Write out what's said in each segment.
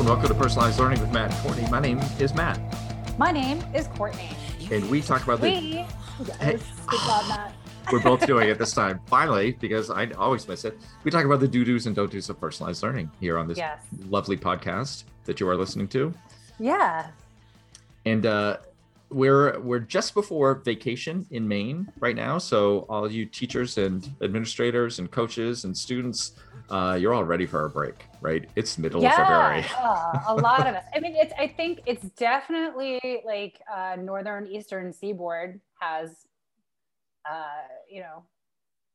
and welcome to Personalized Learning with Matt and Courtney. My name is Matt. My name is Courtney. And we talk about We. the. Yes, Hey. good job, Matt. We're both doing it this time, finally, because I always miss it. We talk about the do dos and don't dos of personalized learning here on this Yes. lovely podcast that you are listening to. Yeah. And uh, we're we're just before vacation in Maine right now. So all you teachers and administrators and coaches and students, uh, you're all ready for a break, right? It's middle of February. Yeah. Uh, a lot of us. I mean, it's. I think it's definitely like uh, northern eastern seaboard has, uh, you know,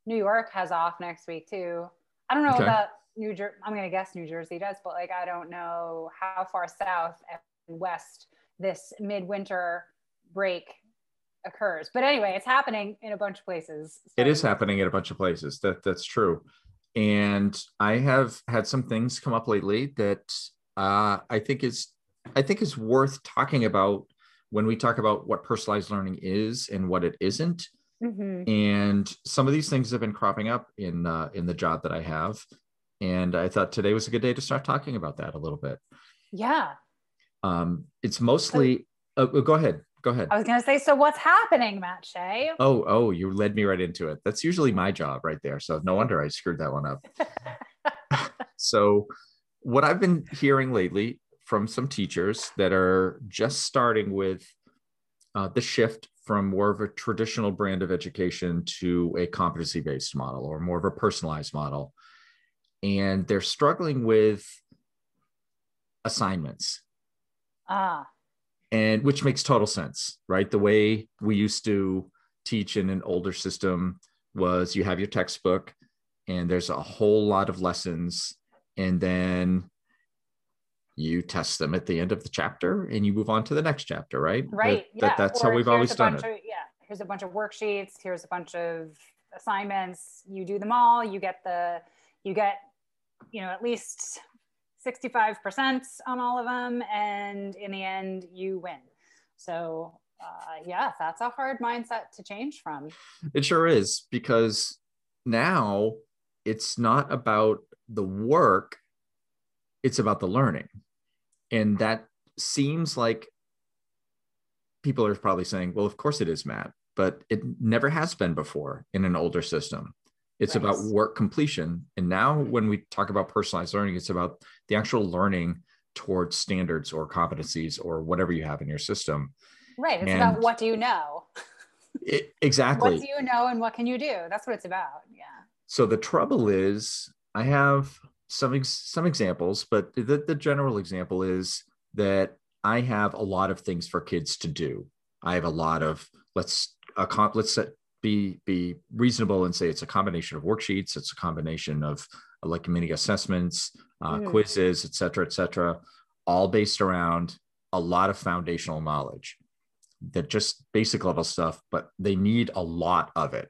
New York has off next week too. I don't know Okay. about New Jersey. I'm gonna guess New Jersey does, but like I don't know how far south and west this midwinter break occurs. But anyway, it's happening in a bunch of places. It is happening in a bunch of places. That that's true. And I have had some things come up lately that uh, I think is I think is worth talking about when we talk about what personalized learning is and what it isn't. Mhm. And some of these things have been cropping up in uh, in the job that I have. And I thought today was a good day to start talking about that a little bit. Yeah. Um, it's mostly. Uh, go ahead. Go ahead. I was gonna say, so what's happening, Matt Shea? Oh, oh, you led me right into it. That's usually my job right there. So no wonder I screwed that one up. So, what I've been hearing lately from some teachers that are just starting with uh, the shift from more of a traditional brand of education to a competency based model or more of a personalized model. And they're struggling with assignments Ah, and which makes total sense right the way we used to teach in an older system was you have your textbook and there's a whole lot of lessons and then you test them at the end of the chapter and you move on to the next chapter right right. That- that- yeah. that's how we've always done it Of, yeah. Here's a bunch of worksheets. Here's a bunch of assignments. You do them all. You get the, you get, you know, at least 65% on all of them. And in the end, you win. So, uh, yeah, that's a hard mindset to change from. It sure is because now it's not about the work, it's about the learning. And that seems like people are probably saying, well, of course it is, Matt, but it never has been before in an older system. It's Right. about work completion. And now mm-hmm. when we talk about personalized learning, it's about the actual learning towards standards or competencies or whatever you have in your system. Right. It's And- about what do you know? It, exactly. What do you know and what can you do? That's what it's about. Yeah. So the trouble is, I have some ex- some examples, but the, the general example is that I have a lot of things for kids to do. I have a lot of let's let's set, be be reasonable and say it's a combination of worksheets, it's a combination of uh, like mini assessments, uh, Mhm. quizzes, et cetera, et cetera, all based around a lot of foundational knowledge. That just basic level stuff, but they need a lot of it,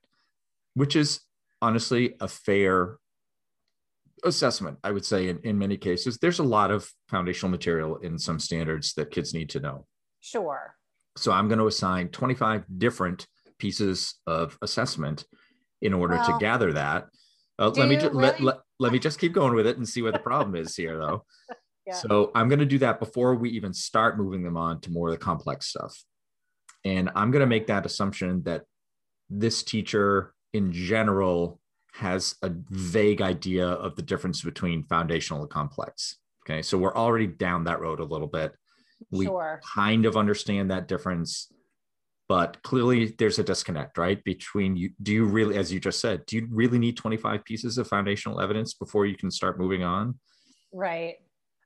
which is honestly a fair assessment i would say in, in many cases there's a lot of foundational material in some standards that kids need to know Sure. so i'm going to assign 25 different pieces of assessment in order to gather that uh, let me ju- let, really? let, let me just keep going with it and see what the problem is here though Yeah. so i'm going to do that before we even start moving them on to more of the complex stuff and i'm going to make that assumption that this teacher in general has a vague idea of the difference between foundational and complex. Okay, so we're already down that road a little bit. We sure. kind of understand that difference, but clearly there's a disconnect, right? Between you, do you really, as you just said, do you really need 25 pieces of foundational evidence before you can start moving on? Right.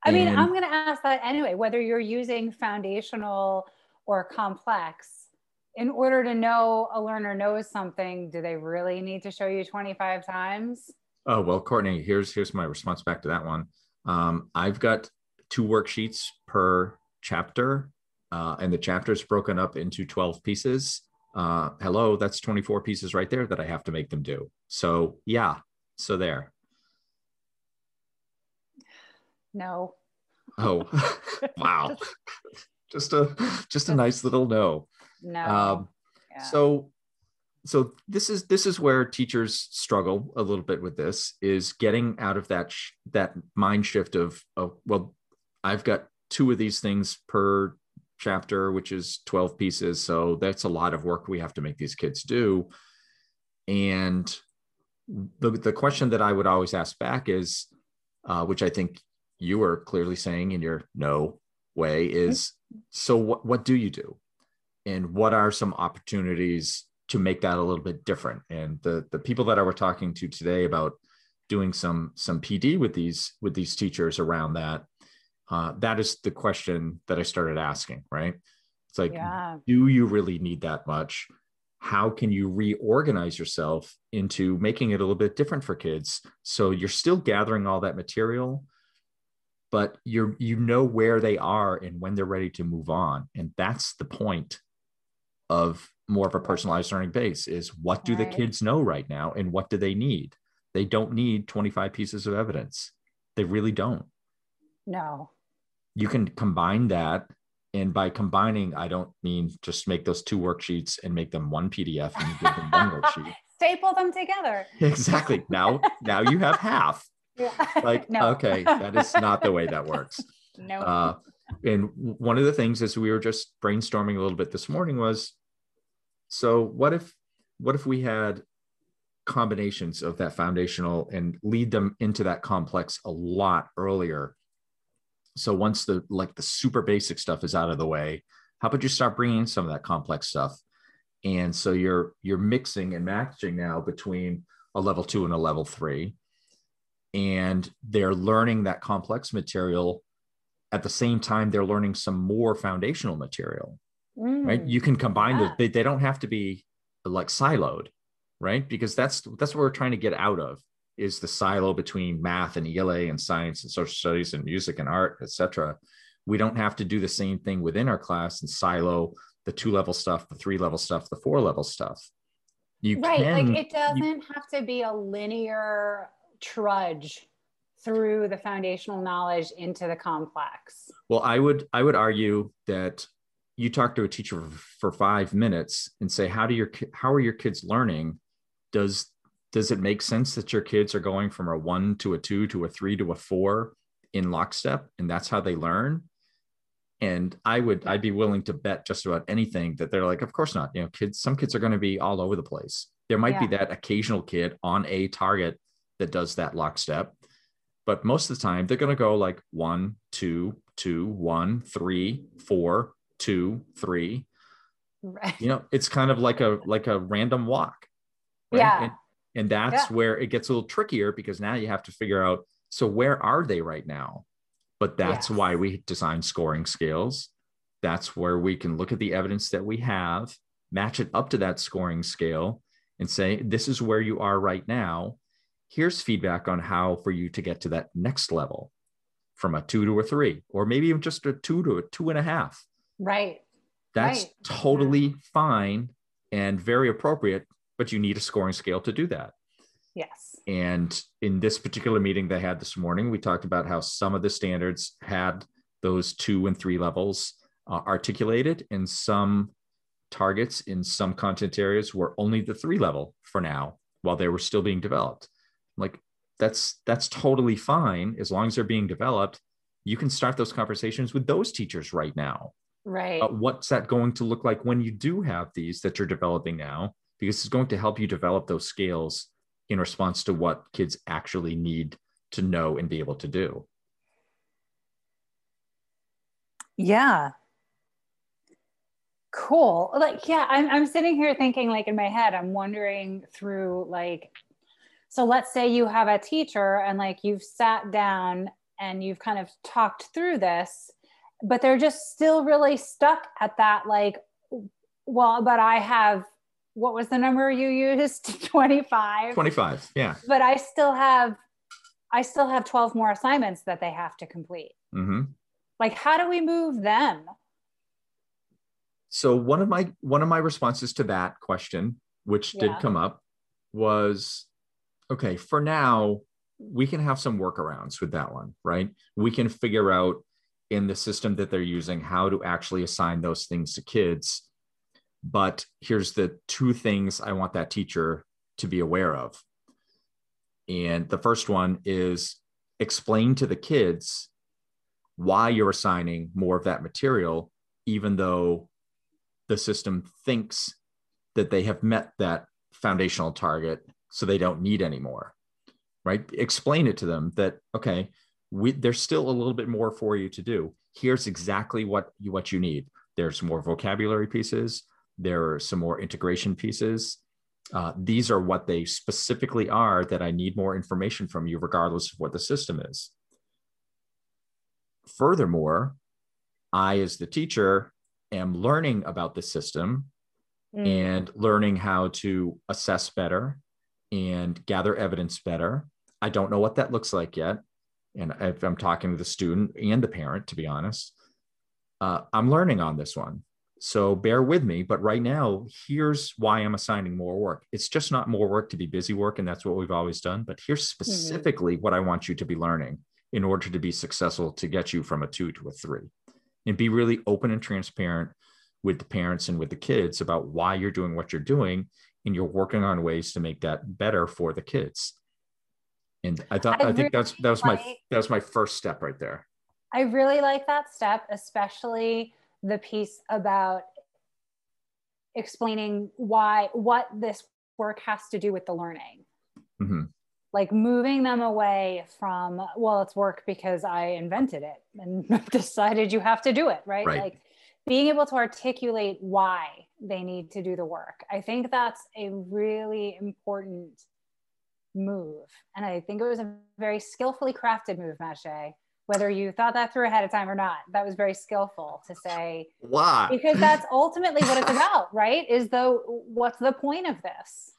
I mean, I'm going to ask that anyway, whether you're using foundational or complex. In order to know a learner knows something, do they really need to show you 25 times? Oh well, Courtney, here's here's my response back to that one. Um, I've got two worksheets per chapter, uh, and the chapter is broken up into 12 pieces. Uh, hello, that's 24 pieces right there that I have to make them do. So yeah, so there. No. Oh, wow. just a just a nice little no. No. Um, Yeah. So so this is this is where teachers struggle a little bit with this is getting out of that sh- that mind shift of of well I've got two of these things per chapter, which is 12 pieces. So that's a lot of work we have to make these kids do. And the, the question that I would always ask back is, uh, which I think you are clearly saying in your no way, is so what, what do you do? And what are some opportunities to make that a little bit different? And the, the people that I were talking to today about doing some some PD with these with these teachers around that, uh, that is the question that I started asking, right? It's like, yeah. do you really need that much? how can you reorganize yourself into making it a little bit different for kids so you're still gathering all that material but you're you know where they are and when they're ready to move on and that's the point of more of a personalized learning base is what do right. the kids know right now and what do they need they don't need 25 pieces of evidence they really don't no you can combine that and by combining, I don't mean just make those two worksheets and make them one PDF and give them one worksheet. Staple them together. Exactly. Now, now you have half. Yeah. Like, no. okay, that is not the way that works. No. Uh, and one of the things as we were just brainstorming a little bit this morning was, so what if, what if we had combinations of that foundational and lead them into that complex a lot earlier so once the like the super basic stuff is out of the way how about you start bringing some of that complex stuff? And so you're you're mixing and matching now between a level two and a level three and they're learning that complex material. At the same time they're learning some more foundational material mm, right you can combine yeah. they, they don't have to be like siloed right? Because that's that's what we're trying to get out of is the silo between math and ELA and science and social studies and music and art, etc. We don't have to do the same thing within our class and silo the two level stuff, the three level stuff, the four level stuff. You right, can, like it doesn't you, have to be a linear trudge through the foundational knowledge into the complex. Well, I would I would argue that you talk to a teacher for, 5 minutes and say how do your how are your kids learning? Does does it make sense that your kids are going from a one to a two to a three to a four in lockstep and that's how they learn? And i would i'd be willing to bet just about anything that they're like of course not. You know kids some kids are going to be all over the place. There might yeah. be that occasional kid on a target that does that lockstep but most of the time they're going to go like one two two one three four two three. Right. You know it's kind of like a like a random walk right? yeah. And, and that's yeah. where it gets a little trickier because now you have to figure out so where are they right now? But that's yes. why we design scoring scales. That's where we can look at the evidence that we have, match it up to that scoring scale, and say, this is where you are right now. Here's feedback on how for you to get to that next level from a two to a three, or maybe even just a two to a two and a half. Right. That's right. totally fine and very appropriate but you need a scoring scale to do that. Yes. And in this particular meeting they had this morning, we talked about how some of the standards had those two and three levels uh, articulated, and some targets in some content areas were only the three level for now while they were still being developed. Like that's that's totally fine as long as they're being developed. You can start those conversations with those teachers right now. Right. Uh, what's that going to look like when you do have these that you're developing now? Because it's going to help you develop those skills in response to what kids actually need to know and be able to do. Yeah. Cool. Like, yeah, I'm, I'm sitting here thinking, like, in my head, I'm wondering through, like, so let's say you have a teacher and, like, you've sat down and you've kind of talked through this, but they're just still really stuck at that, like, well, but I have what was the number you used? 25 25 yeah. But i still have i still have 12 more assignments that they have to complete. Mm-hmm. like how do we move them? So one of my one of my responses to that question which yeah. did come up was okay for now we can have some workarounds with that one right? We can figure out in the system that they're using how to actually assign those things to kids but here's the two things I want that teacher to be aware of. And the first one is explain to the kids why you're assigning more of that material, even though the system thinks that they have met that foundational target, so they don't need any more. Right? Explain it to them that okay, we, there's still a little bit more for you to do. Here's exactly what you what you need. There's more vocabulary pieces. There are some more integration pieces. Uh, these are what they specifically are that I need more information from you, regardless of what the system is. Furthermore, I, as the teacher, am learning about the system mm. and learning how to assess better and gather evidence better. I don't know what that looks like yet. And if I'm talking to the student and the parent, to be honest, uh, I'm learning on this one. So bear with me. But right now, here's why I'm assigning more work. It's just not more work to be busy work, and that's what we've always done. But here's mm-hmm. specifically mm-hmm. what I want you to be learning in order to be successful to get you from a two to a three. And be really open and transparent with the parents and with the kids about why you're doing what you're doing. And you're working on ways to make that better for the kids. And I thought I, I think that's that was like, my that was my first step right there. I really like that step, especially the piece about explaining why what this work has to do with the learning. Mm-hmm. like moving them away from well it's work because i invented it and decided you have to do it right? right. Like being able to articulate why they need to do the work. I think that's a really important move. And i think it was a very skillfully crafted move Matt Shea whether you thought that through ahead of time or not. That was very skillful to say why, because that's ultimately what it's about, right? Is the what's the point of this?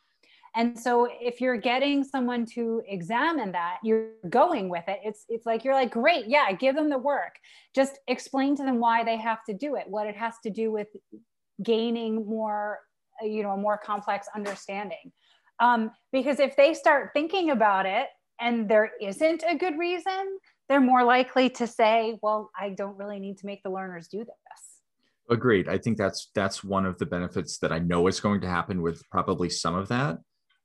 And so if you're getting someone to examine that, you're going with it. It's it's like you're like, great, yeah, give them the work. Just explain to them why they have to do it, what it has to do with gaining more, you know, a more complex understanding. Um, because if they start thinking about it and there isn't a good reason, they're more likely to say, well, I don't really need to make the learners do this. Agreed. I think that's that's one of the benefits that I know is going to happen with probably some of that.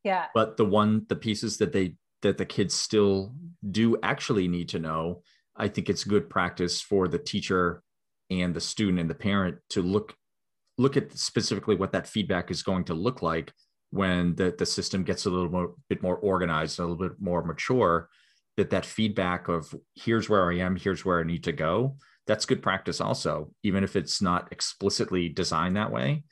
Yeah. But the one the pieces that they that the kids still do actually need to know, I think it's good practice for the teacher and the student and the parent to look look at specifically what that feedback is going to look like when the, the system gets a little more, bit more organized, a little bit more mature, that that feedback of here's where I am, here's where I need to go, that's good practice also, even if it's not explicitly designed that way.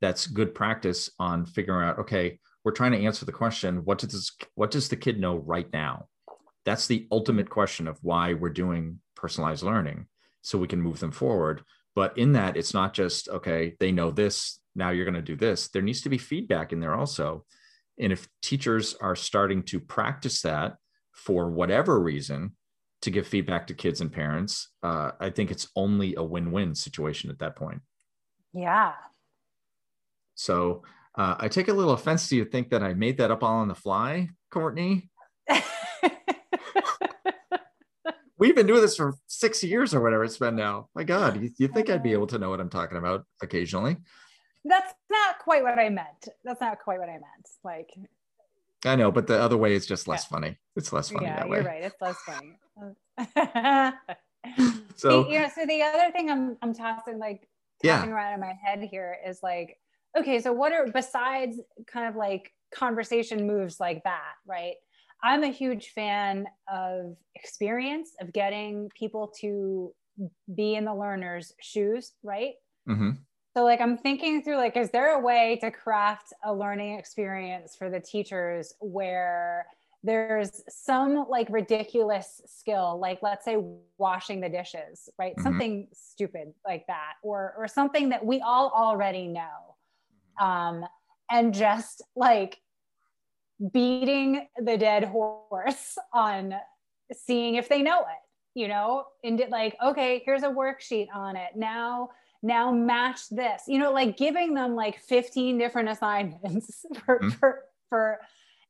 That's good practice on figuring out, okay, we're trying to answer the question, what does what does the kid know right now? That's the ultimate question of why we're doing personalized learning so we can move them forward. But in that, it's not just, okay, they know this, now you're going to do this. There needs to be feedback in there also. And if teachers are starting to practice that for whatever reason to give feedback to kids and parents, uh, I think it's only a win-win situation at that point. Yeah. So uh, I take a little offense to you think that I made that up all on the fly, Courtney. We've been doing this for six years or whatever it's been now. My God, you, you think I'd be able to know what I'm talking about occasionally? That's not quite what I meant. That's not quite what I meant. Like I know, but the other way is just less yeah. funny. It's less funny. That way. Yeah, you're right. It's less funny. so you know, so the other thing I'm I'm tossing like tossing yeah. around in my head here is like, okay, so what are besides kind of like conversation moves like that, right? I'm a huge fan of experience of getting people to be in the learner's shoes, right? Mm-hmm. So like I'm thinking through like is there a way to craft a learning experience for the teachers where there's some like ridiculous skill like let's say washing the dishes right mm-hmm. something stupid like that or or something that we all already know mm-hmm. um and just like beating the dead horse on seeing if they know it you know and like okay here's a worksheet on it now now match this you know like giving them like 15 different assignments for mm-hmm. for, for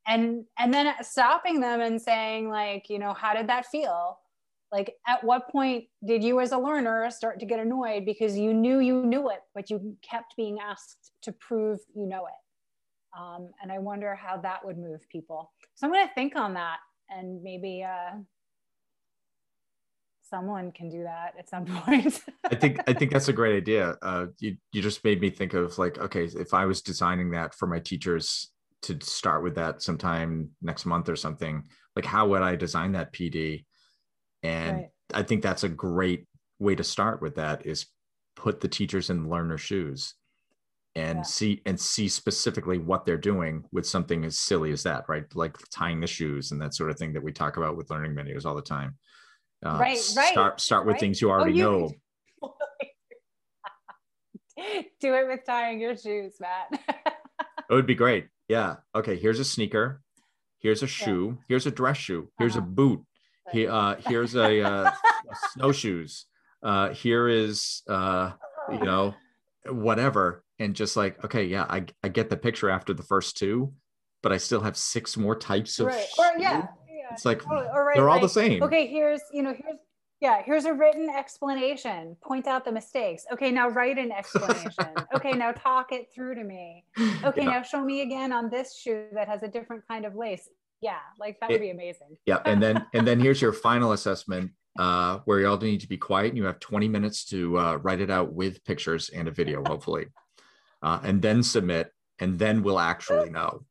and and then stopping them and saying like you know how did that feel? Like at what point did you as a learner start to get annoyed because you knew you knew it but you kept being asked to prove you know it? Um, and i wonder how that would move people. So i'm going to think on that and maybe uh, someone can do that at some point. I think I think that's a great idea. Uh, you you just made me think of like, okay, if I was designing that for my teachers to start with that sometime next month or something, like how would I design that PD? And right. I think that's a great way to start with that is put the teachers in the learner shoes and yeah. see and see specifically what they're doing with something as silly as that, right? Like tying the shoes and that sort of thing that we talk about with learning menus all the time. Uh, right, right. Start start with right. things you oh, already oh, you, know. Do it with tying your shoes, Matt. it would be great. Yeah. Okay. Here's a sneaker. Here's a shoe. Yeah. Here's a dress shoe. Here's uh-huh. a boot. Here, uh, here's a, uh, a snowshoes. Uh, here is, uh, you know, whatever. And just like, okay, yeah, I, I get the picture after the first two, but I still have six more types of. Right. Or yeah, it's like right, they're all the same. Okay, here's you know here's yeah here's a written explanation. Point out the mistakes. Okay, now write an explanation. okay, now talk it through to me. Okay, yeah. now show me again on this shoe that has a different kind of lace. Yeah, like that would be amazing. yeah, and then and then here's your final assessment uh, where you all need to be quiet and you have 20 minutes to uh, write it out with pictures and a video, hopefully, uh, and then submit, and then we'll actually know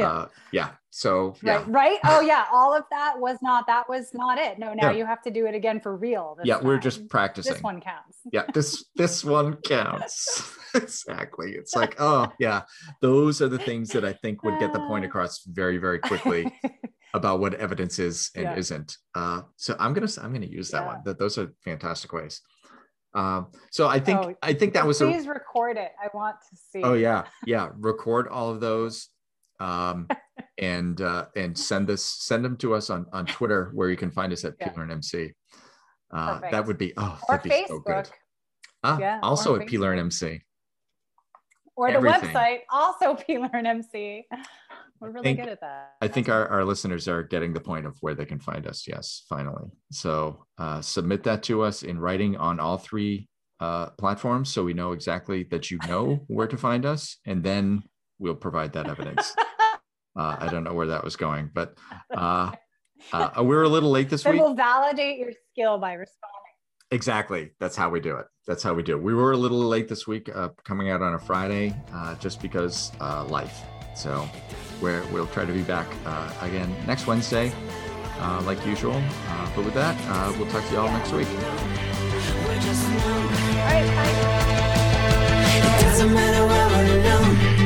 yeah. Uh, yeah. So yeah. Right, right. Oh yeah. All of that was not that was not it. No, now yeah. you have to do it again for real. Yeah, time. we're just practicing. This one counts. yeah, this this one counts. exactly. It's like, oh yeah, those are the things that I think would get the point across very, very quickly about what evidence is and yeah. isn't. Uh, so I'm gonna I'm gonna use that one. That those are fantastic ways. Um, so I think oh, I think that was please a, record it. I want to see. Oh yeah, yeah. Record all of those um, and uh, and send this send them to us on on Twitter where you can find us at yeah. PLearnMC. Uh, that would be oh or that'd Facebook. be so good. Ah, yeah, also at PLearnMC. Or Everything. the website, also PLearnMC. We're really think, good at that. I think our, our listeners are getting the point of where they can find us. Yes, finally. So uh, submit that to us in writing on all three uh, platforms so we know exactly that you know where to find us. And then we'll provide that evidence. Uh, I don't know where that was going, but uh, uh, we're a little late this then week. We'll validate your skill by responding. Exactly. That's how we do it. That's how we do it. We were a little late this week, uh, coming out on a Friday, uh, just because uh, life. So we're, we'll try to be back again next Wednesday, like usual. but with that, we'll talk to you all next week. All right, bye.